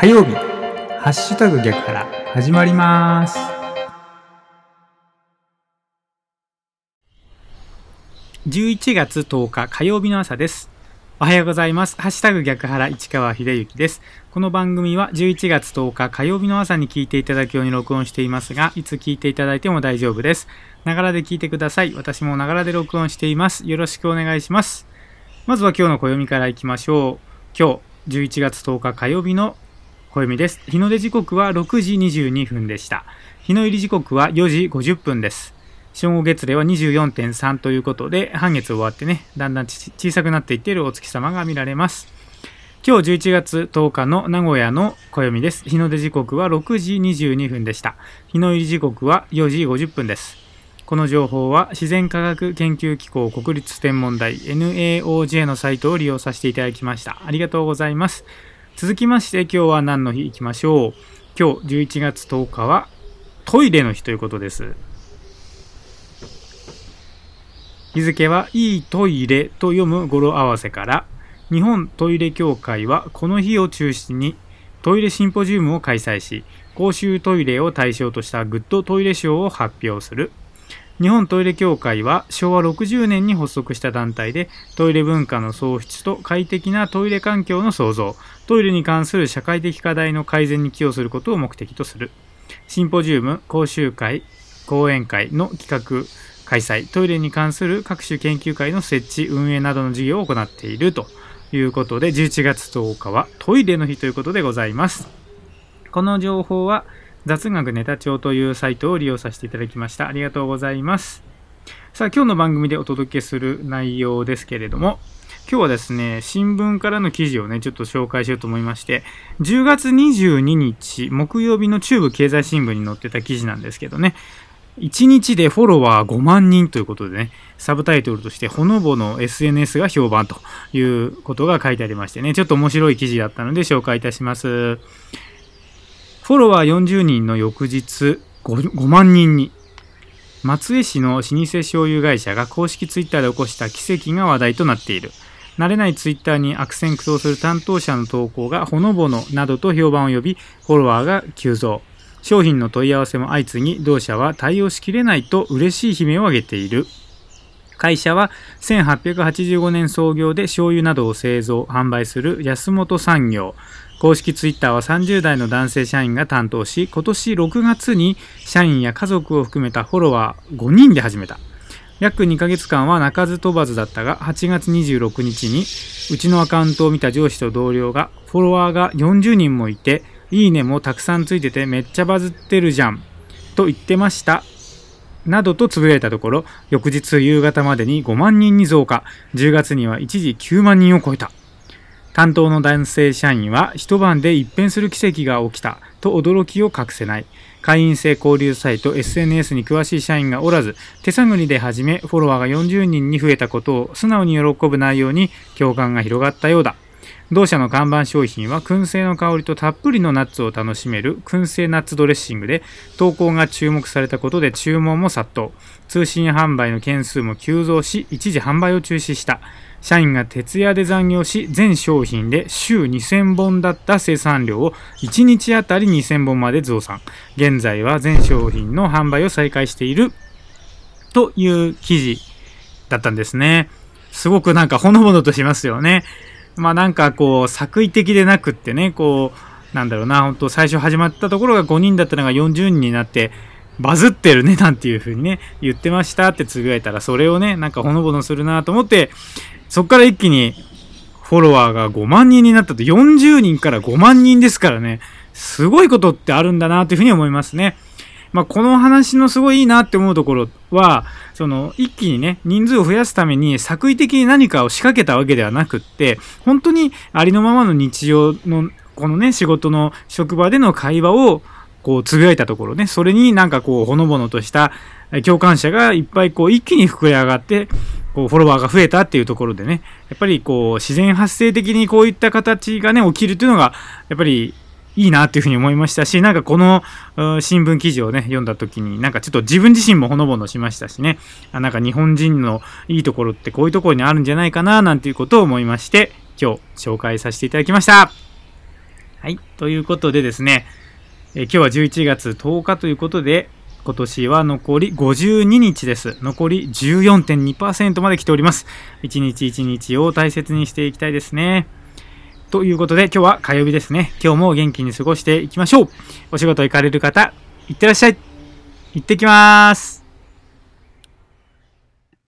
火曜日、ハッシュタグ逆から始まります。11月10日火曜日の朝です。おはようございます。ハッシュタグ逆原市川秀幸です。この番組は11月10日火曜日の朝に聞いていただくように録音していますが、いつ聞いていただいても大丈夫です。ながらで聞いてください。私もながらで録音しています。よろしくお願いします。まずは今日の暦からいきましょう。今日11月10日火曜日の暦です。日の出時刻は6時22分でした。日の入り時刻は4時50分です。正午月齢は24.3ということで、半月終わってね、だんだん小さくなっていっているお月様が見られます。今日11月10日の名古屋の暦です。日の出時刻は6時22分でした。日の入り時刻は4時50分です。この情報は自然科学研究機構国立天文台 NAOJ のサイトを利用させていただきました。ありがとうございます。続きまして今日は何の日いきましょう。今日11月10日はトイレの日ということです。日付はいいトイレと読む語呂合わせから日本トイレ協会はこの日を中心にトイレシンポジウムを開催し公衆トイレを対象としたグッドトイレ賞を発表する日本トイレ協会は昭和60年に発足した団体でトイレ文化の創出と快適なトイレ環境の創造トイレに関する社会的課題の改善に寄与することを目的とする。シンポジウム講習会講演会の企画開催トイレに関する各種研究会の設置運営などの事業を行っているということで11月10日はトイレの日ということでございます。この情報は雑学ネタ帳というサイトを利用させていただきましたありがとうございますさあ今日の番組でお届けする内容ですけれども今日はですね、新聞からの記事をね、ちょっと紹介しようと思いまして、10月22日木曜日の中部経済新聞に載ってた記事なんですけどね、1日でフォロワー5万人ということでね、サブタイトルとして、ほのぼの SNS が評判ということが書いてありましてね、ちょっと面白い記事だったので紹介いたします。フォロワー40人の翌日 5, 5万人に、松江市の老舗醤油会社が公式ツイッターで起こした奇跡が話題となっている。慣れないツイッターに悪戦苦闘する担当者の投稿がほのぼのなどと評判を呼び、フォロワーが急増。商品の問い合わせも相次ぎ、同社は対応しきれないと嬉しい悲鳴を上げている。会社は1885年創業で醤油などを製造、販売する安本産業。公式ツイッターは30代の男性社員が担当し、今年6月に社員や家族を含めたフォロワー5人で始めた。約2ヶ月間は鳴かず飛ばずだったが、8月26日に、うちのアカウントを見た上司と同僚が、フォロワーが40人もいて、いいねもたくさんついててめっちゃバズってるじゃん、と言ってました。などとつぶやいたところ、翌日夕方までに5万人に増加、10月には一時9万人を超えた。担当の男性社員は一晩で一変する奇跡が起きたと驚きを隠せない。会員制交流サイト SNS に詳しい社員がおらず、手探りで始め、フォロワーが40人に増えたことを素直に喜ぶ内容に共感が広がったようだ。同社の看板商品は燻製の香りとたっぷりのナッツを楽しめる燻製ナッツドレッシングで投稿が注目されたことで注文も殺到。通信販売の件数も急増し一時販売を中止した。社員が徹夜で残業し全商品で週2000本だった生産量を1日あたり2000本まで増産。現在は全商品の販売を再開している。という記事だったんですね。すごくなんかほのぼのとしますよね。まあなんかこう作為的でなくってねこうなんだろうな本当最初始まったところが5人だったのが40人になってバズってるねなんていう風にね言ってましたってつぶやいたらそれをねなんかほのぼのするなと思ってそっから一気にフォロワーが5万人になったと40人から5万人ですからねすごいことってあるんだなというふうに思いますね。まあ、この話のすごいいいなって思うところは、その一気にね、人数を増やすために作為的に何かを仕掛けたわけではなくって、本当にありのままの日常の、このね、仕事の職場での会話を、こう、つぶやいたところね、それになんかこう、ほのぼのとした共感者がいっぱいこう、一気に膨れ上がって、こう、フォロワーが増えたっていうところでね、やっぱりこう、自然発生的にこういった形がね、起きるというのが、やっぱりいいなっていうふうに思いましたし、なんかこの新聞記事をね、読んだ時に、なんかちょっと自分自身もほのぼのしましたしね、あなんか日本人のいいところってこういうところにあるんじゃないかな、なんていうことを思いまして、今日紹介させていただきました。はい。ということでですね、え今日は11月10日ということで、今年は残り52日です。残り14.2%まで来ております。一日一日を大切にしていきたいですね。ということで、今日は火曜日ですね。今日も元気に過ごしていきましょう。お仕事行かれる方、いってらっしゃい。行ってきます。